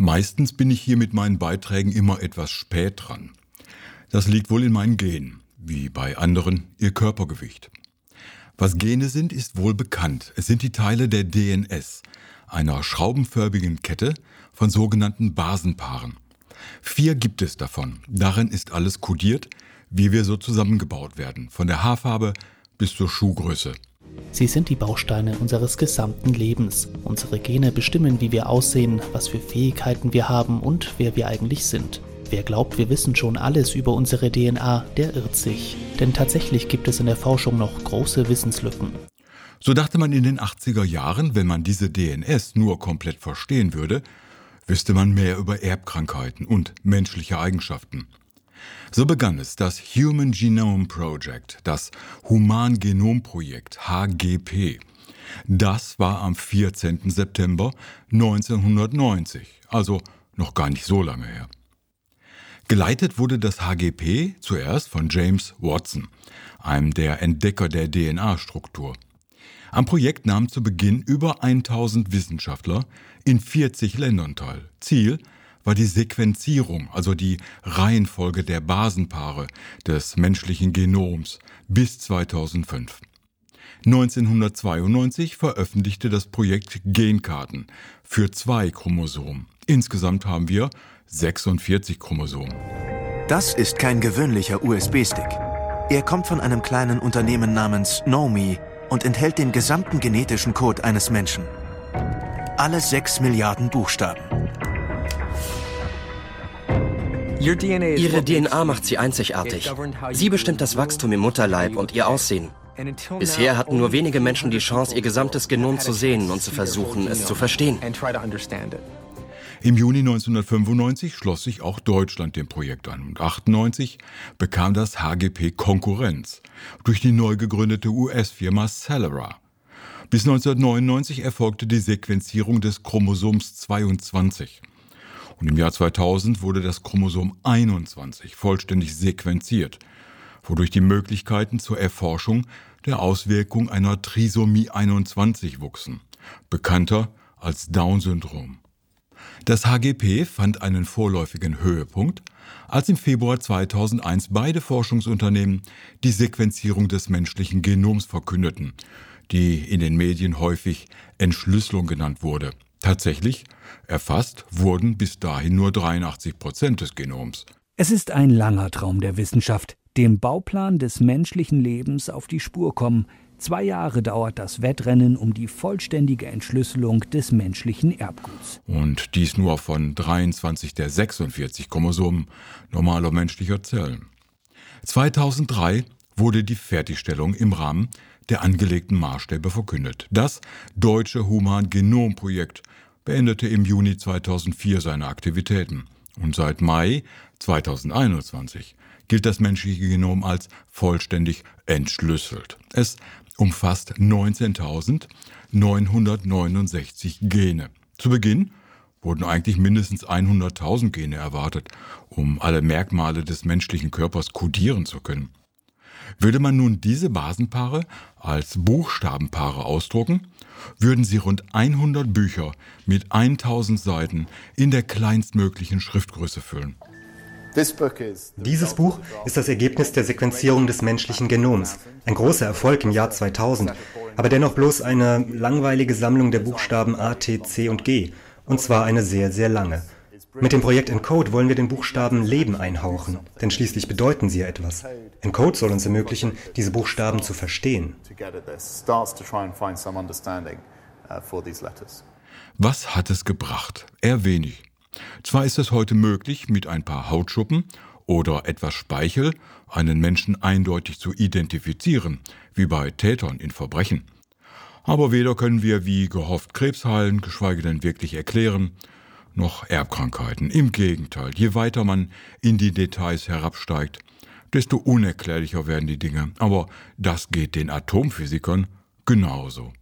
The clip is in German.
Meistens bin ich hier mit meinen Beiträgen immer etwas spät dran. Das liegt wohl in meinen Genen, wie bei anderen ihr Körpergewicht. Was Gene sind, ist wohl bekannt. Es sind die Teile der DNS, einer schraubenförmigen Kette von sogenannten Basenpaaren. Vier gibt es davon. Darin ist alles kodiert, wie wir so zusammengebaut werden, von der Haarfarbe bis zur Schuhgröße. Sie sind die Bausteine unseres gesamten Lebens. Unsere Gene bestimmen, wie wir aussehen, was für Fähigkeiten wir haben und wer wir eigentlich sind. Wer glaubt, wir wissen schon alles über unsere DNA, der irrt sich. Denn tatsächlich gibt es in der Forschung noch große Wissenslücken. So dachte man in den 80er Jahren, wenn man diese DNS nur komplett verstehen würde, wüsste man mehr über Erbkrankheiten und menschliche Eigenschaften. So begann es das Human Genome Project, das Human-Genom-Projekt HGP. Das war am 14. September 1990, also noch gar nicht so lange her. Geleitet wurde das HGP zuerst von James Watson, einem der Entdecker der DNA-Struktur. Am Projekt nahmen zu Beginn über 1000 Wissenschaftler in 40 Ländern teil. Ziel war die Sequenzierung, also die Reihenfolge der Basenpaare des menschlichen Genoms bis 2005. 1992 veröffentlichte das Projekt Genkarten für zwei Chromosomen. Insgesamt haben wir 46 Chromosomen. Das ist kein gewöhnlicher USB-Stick. Er kommt von einem kleinen Unternehmen namens Nomi und enthält den gesamten genetischen Code eines Menschen. Alle sechs Milliarden Buchstaben. Ihre DNA macht sie einzigartig. Sie bestimmt das Wachstum im Mutterleib und ihr Aussehen. Bisher hatten nur wenige Menschen die Chance, ihr gesamtes Genom zu sehen und zu versuchen, es zu verstehen. Im Juni 1995 schloss sich auch Deutschland dem Projekt an und 1998 bekam das HGP Konkurrenz durch die neu gegründete US-Firma Celera. Bis 1999 erfolgte die Sequenzierung des Chromosoms 22. Und im Jahr 2000 wurde das Chromosom 21 vollständig sequenziert, wodurch die Möglichkeiten zur Erforschung der Auswirkung einer Trisomie 21 wuchsen, bekannter als Down-Syndrom. Das HGP fand einen vorläufigen Höhepunkt, als im Februar 2001 beide Forschungsunternehmen die Sequenzierung des menschlichen Genoms verkündeten, die in den Medien häufig Entschlüsselung genannt wurde. Tatsächlich erfasst wurden bis dahin nur 83 Prozent des Genoms. Es ist ein langer Traum der Wissenschaft, dem Bauplan des menschlichen Lebens auf die Spur kommen. Zwei Jahre dauert das Wettrennen um die vollständige Entschlüsselung des menschlichen Erbguts. Und dies nur von 23 der 46 Chromosomen normaler menschlicher Zellen. 2003 wurde die Fertigstellung im Rahmen der angelegten Maßstäbe verkündet. Das Deutsche Human-Genom-Projekt beendete im Juni 2004 seine Aktivitäten. Und seit Mai 2021 gilt das menschliche Genom als vollständig entschlüsselt. Es umfasst 19.969 Gene. Zu Beginn wurden eigentlich mindestens 100.000 Gene erwartet, um alle Merkmale des menschlichen Körpers kodieren zu können. Würde man nun diese Basenpaare als Buchstabenpaare ausdrucken, würden sie rund 100 Bücher mit 1000 Seiten in der kleinstmöglichen Schriftgröße füllen. Dieses Buch ist das Ergebnis der Sequenzierung des menschlichen Genoms. Ein großer Erfolg im Jahr 2000, aber dennoch bloß eine langweilige Sammlung der Buchstaben A, T, C und G. Und zwar eine sehr, sehr lange. Mit dem Projekt Encode wollen wir den Buchstaben Leben einhauchen, denn schließlich bedeuten sie ja etwas. Encode soll uns ermöglichen, diese Buchstaben zu verstehen. Was hat es gebracht? Eher wenig. Zwar ist es heute möglich, mit ein paar Hautschuppen oder etwas Speichel einen Menschen eindeutig zu identifizieren, wie bei Tätern in Verbrechen. Aber weder können wir wie gehofft Krebs heilen, geschweige denn wirklich erklären, noch Erbkrankheiten. Im Gegenteil, je weiter man in die Details herabsteigt, desto unerklärlicher werden die Dinge. Aber das geht den Atomphysikern genauso.